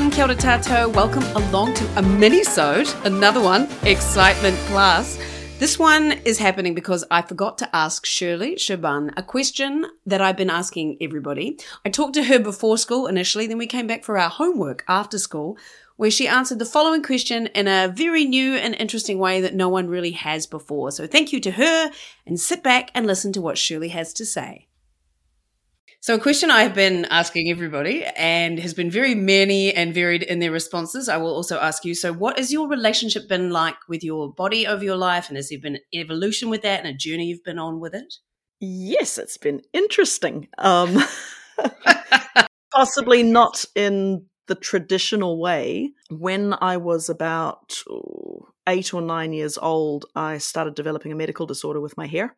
everyone, kia ora tātou. Welcome along to a mini-sode, another one, Excitement Plus. This one is happening because I forgot to ask Shirley Shaban a question that I've been asking everybody. I talked to her before school initially, then we came back for our homework after school, where she answered the following question in a very new and interesting way that no one really has before. So thank you to her, and sit back and listen to what Shirley has to say. So, a question I have been asking everybody and has been very many and varied in their responses. I will also ask you. So, what has your relationship been like with your body over your life? And has there been evolution with that and a journey you've been on with it? Yes, it's been interesting. Um, possibly not in the traditional way. When I was about oh, eight or nine years old, I started developing a medical disorder with my hair.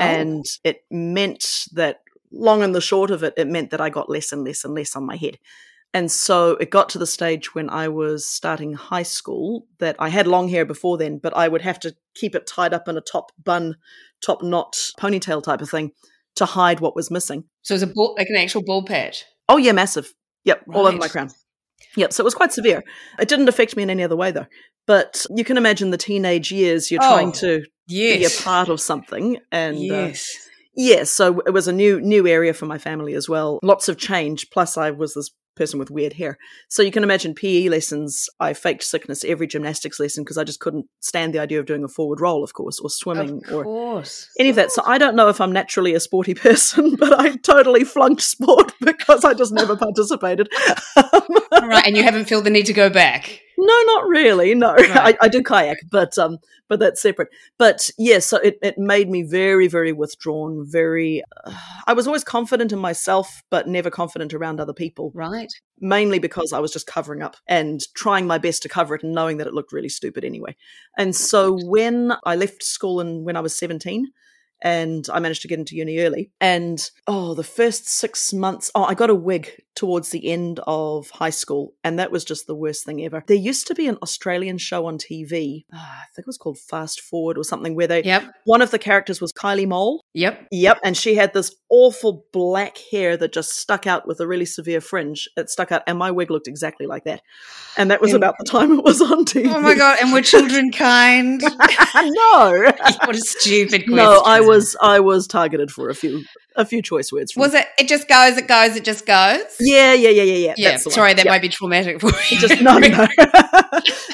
Oh. And it meant that long and the short of it, it meant that I got less and less and less on my head. And so it got to the stage when I was starting high school that I had long hair before then, but I would have to keep it tied up in a top bun, top knot ponytail type of thing to hide what was missing. So it's a ball, like an actual ball patch. Oh yeah, massive. Yep, right. all over my crown. Yep, so it was quite severe. It didn't affect me in any other way though. But you can imagine the teenage years you're oh, trying to yes. be a part of something and uh, yes. Uh, Yes, so it was a new new area for my family as well. Lots of change. Plus, I was this person with weird hair. So you can imagine PE lessons. I faked sickness every gymnastics lesson because I just couldn't stand the idea of doing a forward roll, of course, or swimming, or any of that. So I don't know if I'm naturally a sporty person, but I totally flunked sport because I just never participated. right, and you haven't felt the need to go back. No, not really. No, right. I, I, do kayak, but um, but that's separate. But yes, yeah, so it, it made me very, very withdrawn. Very, uh, I was always confident in myself, but never confident around other people. Right. Mainly because I was just covering up and trying my best to cover it, and knowing that it looked really stupid anyway. And so when I left school and when I was seventeen, and I managed to get into uni early. And oh, the first six months, oh, I got a wig towards the end of high school, and that was just the worst thing ever. There used to be an Australian show on TV, oh, ah, I think it was called Fast Forward or something, where they, yep. one of the characters was Kylie Mole. Yep. Yep. And she had this awful black hair that just stuck out with a really severe fringe. It stuck out, and my wig looked exactly like that. And that was and, about the time it was on TV. Oh my God. And were children kind? no. what a stupid question. No, I was, I was targeted for a few a few choice words. Was it? It just goes. It goes. It just goes. Yeah, yeah, yeah, yeah, yeah. Yeah. Sorry, that might be traumatic for you. just no, no.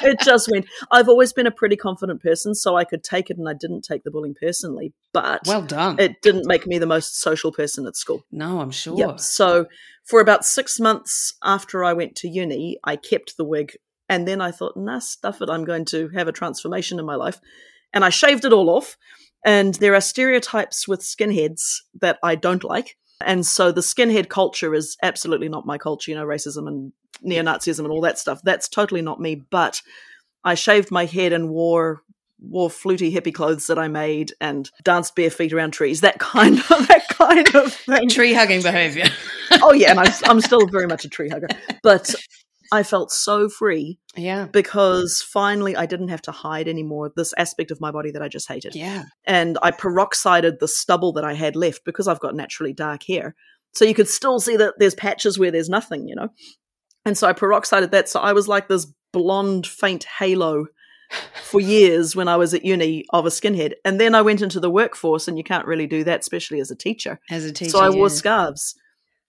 it just went. I've always been a pretty confident person, so I could take it, and I didn't take the bullying personally. But well done. It didn't make me the most social person at school. No, I'm sure. Yep. So for about six months after I went to uni, I kept the wig, and then I thought, nah, stuff it. I'm going to have a transformation in my life, and I shaved it all off and there are stereotypes with skinheads that I don't like. And so the skinhead culture is absolutely not my culture, you know, racism and neo Nazism and all that stuff. That's totally not me. But I shaved my head and wore wore fluty hippie clothes that I made and danced bare feet around trees. That kind of that kind of thing. Tree hugging behavior. oh yeah, and I, I'm still very much a tree hugger. But I felt so free. Yeah. Because finally I didn't have to hide anymore this aspect of my body that I just hated. Yeah. And I peroxided the stubble that I had left because I've got naturally dark hair. So you could still see that there's patches where there's nothing, you know? And so I peroxided that. So I was like this blonde, faint halo for years when I was at uni of a skinhead. And then I went into the workforce, and you can't really do that, especially as a teacher. As a teacher. So I wore scarves.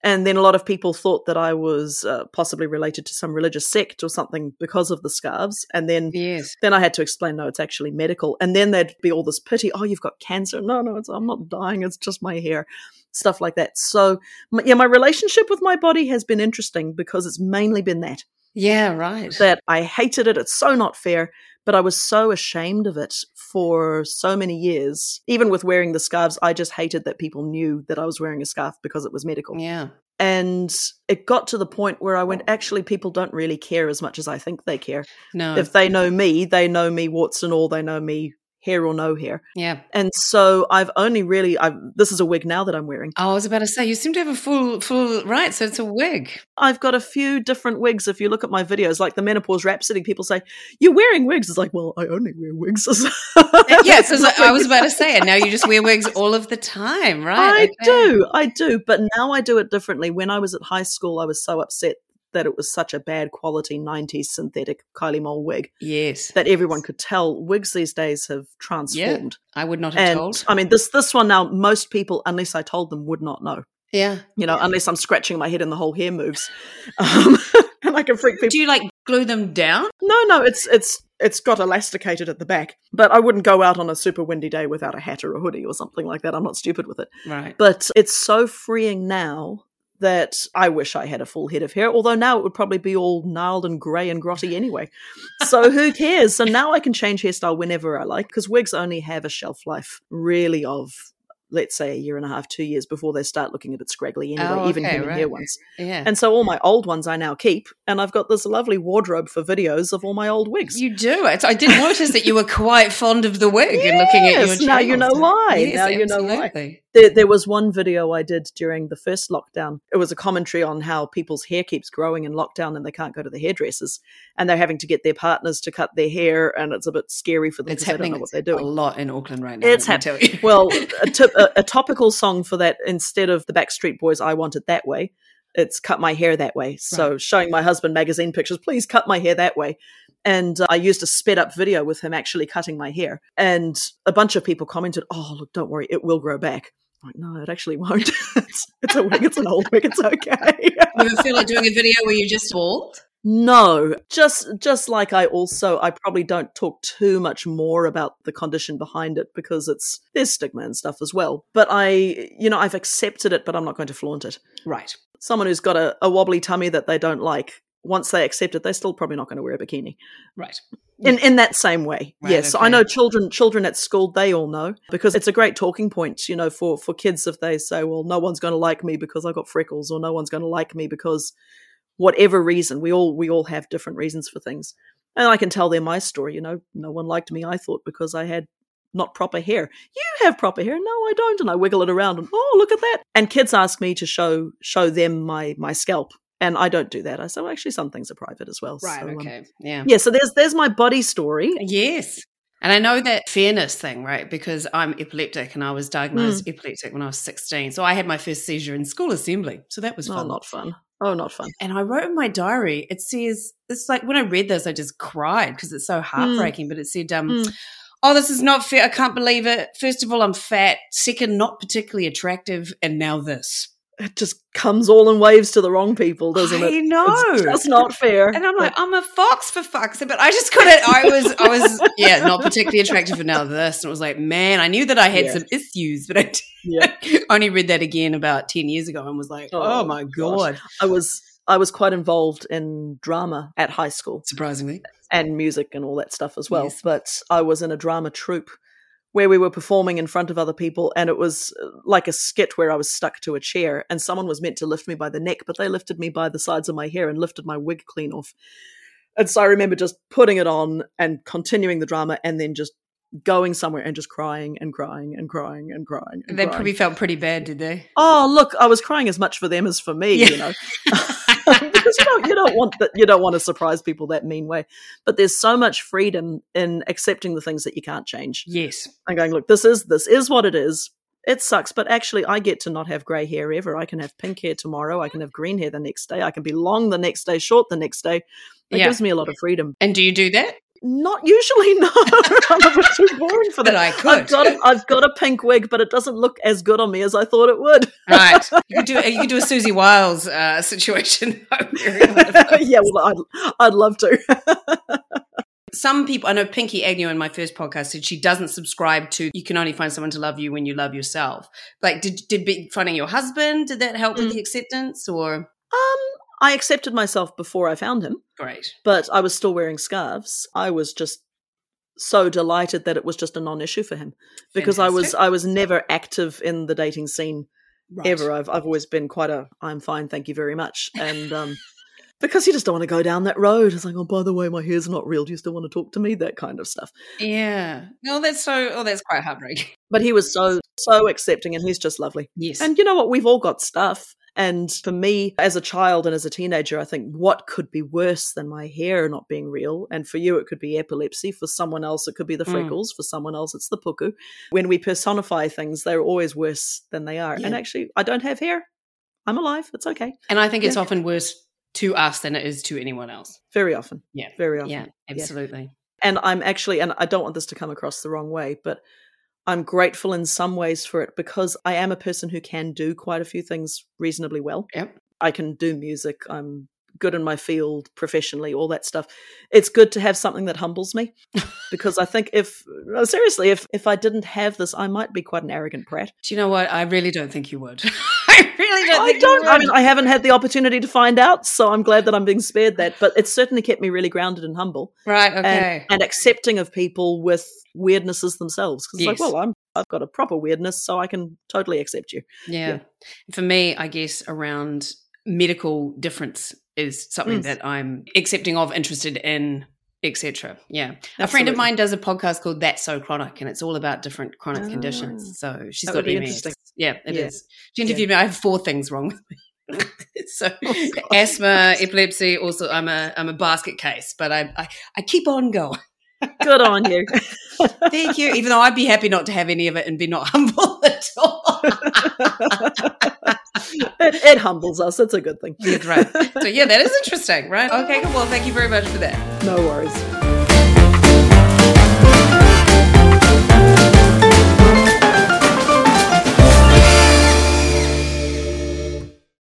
And then a lot of people thought that I was uh, possibly related to some religious sect or something because of the scarves. And then, yes. then I had to explain, no, it's actually medical. And then there'd be all this pity. Oh, you've got cancer. No, no, I'm not dying. It's just my hair, stuff like that. So, yeah, my relationship with my body has been interesting because it's mainly been that. Yeah, right. That I hated it. It's so not fair. But I was so ashamed of it for so many years. Even with wearing the scarves, I just hated that people knew that I was wearing a scarf because it was medical. Yeah. And it got to the point where I went, actually, people don't really care as much as I think they care. No. If they know me, they know me warts and all, they know me hair or no hair. Yeah. And so I've only really I've this is a wig now that I'm wearing. Oh, I was about to say you seem to have a full full right, so it's a wig. I've got a few different wigs. If you look at my videos, like the menopause rhapsody, people say, You're wearing wigs. It's like, well, I only wear wigs. Uh, yes, so I was about to say it. Now you just wear wigs all of the time, right? I okay. do, I do. But now I do it differently. When I was at high school, I was so upset that it was such a bad quality 90s synthetic Kylie Mole wig Yes. that everyone could tell wigs these days have transformed. I would not have And told. I mean, this this one now, most people, unless I told them, would not know. Yeah. You know, unless I'm scratching my head and the whole hair moves, um, and I can freak people. Do you like glue them down? No, no, it's it's it's got elasticated at the back. But I wouldn't go out on a super windy day without a hat or a hoodie or something like that. I'm not stupid with it. Right. But it's so freeing now that I wish I had a full head of hair. Although now it would probably be all gnarled and grey and grotty anyway. So who cares? So now I can change hairstyle whenever I like because wigs only have a shelf life really of let's say a year and a half, two years before they start looking a bit scraggly anyway, Oh, even okay, human hair right. ones. Yeah. And so all my old ones I now keep, and I've got this lovely wardrobe for videos of all my old wigs. you do. I did notice that you were quite fond of the wig and looking at your Yes, now you know why. Yes, Now you know why. There, there was one video I did during the first lockdown. It was a commentary on how people's hair keeps growing in lockdown and they can't go to the hairdressers and they're having to get their partners to cut their hair and it's a bit scary for them It's because they don't happening know what they're a lot in Auckland right now. It's let me tell you. well, a, tip, a, a topical song for that instead of the Backstreet Boys, I Want It That Way, it's Cut My Hair That Way. So showing my husband magazine pictures, please cut my hair that way. And uh, I used a sped up video with him actually cutting my hair. And a bunch of people commented, oh, look, don't worry, it will grow back. I'm like, no, it actually won't. it's, it's a wig, it's an old wig, it's okay. you ever feel like doing a video where you just bald? No, just just like I also I probably don't talk too much more about the condition behind it because it's there's stigma and stuff as well. But I you know I've accepted it, but I'm not going to flaunt it. Right. Someone who's got a, a wobbly tummy that they don't like, once they accept it, they're still probably not going to wear a bikini. Right. In in that same way, Right, yes. I know children children at school they all know because it's a great talking point, you know, for for kids if they say, well, no one's going to like me because I've got freckles, or no one's going to like me because whatever reason. We all we all have different reasons for things, and I can tell them my story. You know, no one liked me. I thought because I had not proper hair. You have proper hair. No, I don't. And I wiggle it around and oh, look at that. And kids ask me to show show them my my scalp, and I don't do that. I say, well, actually, some things are private as well. Right. So, um, okay. Yeah. yeah. So there's there's my body story. Yes. And I know that fairness thing, right? Because I'm epileptic and I was diagnosed Hmm. epileptic when I was 16. So I had my first seizure in school assembly. So that was Oh, not fun. Oh, not fun. and I wrote in my diary, it says, it's like when I read this, I just cried because it's so heartbreaking. But it said, um, Mm. oh, this is not fair. I can't believe it. First of all, I'm fat. Second, not particularly attractive. And now this. It just comes all in waves to the wrong people, doesn't I it? know. It's just not fair. And I'm like, I'm a fox for fuck's. But I just couldn't. I was, I was, yeah, not particularly attractive. for now this, and it was like, man, I knew that I had Yeah. some issues, but I yeah. only read that again about ten years ago and was like, oh, Oh, my gosh. god, I was I was quite involved in drama at high school surprisingly. and music and all that stuff as well. Yes. But I was in a drama troupe where we were performing in front of other people, and it was uh, like a skit where I was stuck to a chair, and someone was meant to lift me by the neck, but they lifted me by the sides of my hair and lifted my wig clean off. And so I remember just putting it on and continuing the drama, and then just going somewhere and just crying and crying and crying and crying. And They crying. probably felt pretty bad, did they? oh look i was crying as much for them as for me Yeah. you know because you don't you don't want that you don't want to surprise people that mean way. But there's so much freedom in accepting the things that you can't change. Yes. and going look this is this is what it is. It sucks but actually i get to not have grey hair ever. I can have pink hair tomorrow. I can have green hair the next day. I can be long the next day short the next day. It Yeah. gives me a lot of freedom. And do you do that? Not usually no i'm a bit too boring for But that I I've got, a, I've got a pink wig, but it doesn't look as good on me as I thought it would. right. You could do you could do a Susie Wiles uh, situation. yeah, well, I'd, I'd love to. Some people, I know Pinky Agnew in my first podcast said she doesn't subscribe to you can only find someone to love you when you love yourself. Like, did did be finding your husband did that help with Mm. the acceptance or um, I accepted myself before I found him, great? but I was still wearing scarves. I was just so delighted that it was just a non-issue for him because I was I was never active in the dating scene Right. ever. I've I've always been quite a I'm fine, thank you very much, and um. Because you just don't want to go down that road. It's like, oh, by the way, my hair's not real. Do you still want to talk to me? That kind of stuff. Yeah. No, that's so. Oh, that's quite heartbreaking. But he was so, so accepting and he's just lovely. Yes. And you know what? We've all got stuff. And for me, as a child and as a teenager, I think what could be worse than my hair not being real? And for you, it could be epilepsy. For someone else, it could be the Mm. freckles. For someone else, it's the puku. When we personify things, they're always worse than they are. And actually, I don't have hair. I'm alive. It's okay. and I think it's often worse to us than it is to anyone else. Very often. Yeah. Very often. Yeah, absolutely. And I'm actually, and I don't want this to come across the wrong way, but I'm grateful in some ways for it because I am a person who can do quite a few things reasonably well. Yep. I can do music. I'm good in my field professionally, all that stuff. It's good to have something that humbles me because I think if no, seriously, if if I didn't have this, I might be quite an arrogant brat. Do you know what? I really don't think you would. I really don't I think don't. I mean, I haven't had the opportunity to find out, so I'm glad that I'm being spared that. But it's certainly kept me really grounded and humble, right, and, okay. and accepting of people with weirdnesses themselves. Because Yes. it's like, well, I'm I've got a proper weirdness, so I can totally accept you. yeah. yeah. For me, I guess around medical difference is something Mm. that I'm accepting of, interested in, etc. Yeah. A friend of mine does a podcast called That's So Chronic, and it's all about different chronic Ah. conditions. So she's That got would be MS. Yeah, it is. Yeah. She interviewed me. I have four things wrong with me. so Oh, asthma, epilepsy. Also, I'm a I'm a basket case, but I I, I keep on going. Good on you. Thank you. Even though I'd be happy not to have any of it and be not humble at all. it, it humbles us. It's a good thing. That's right. So yeah, that is interesting, right? Okay, good. Well, thank you very much for that. No worries.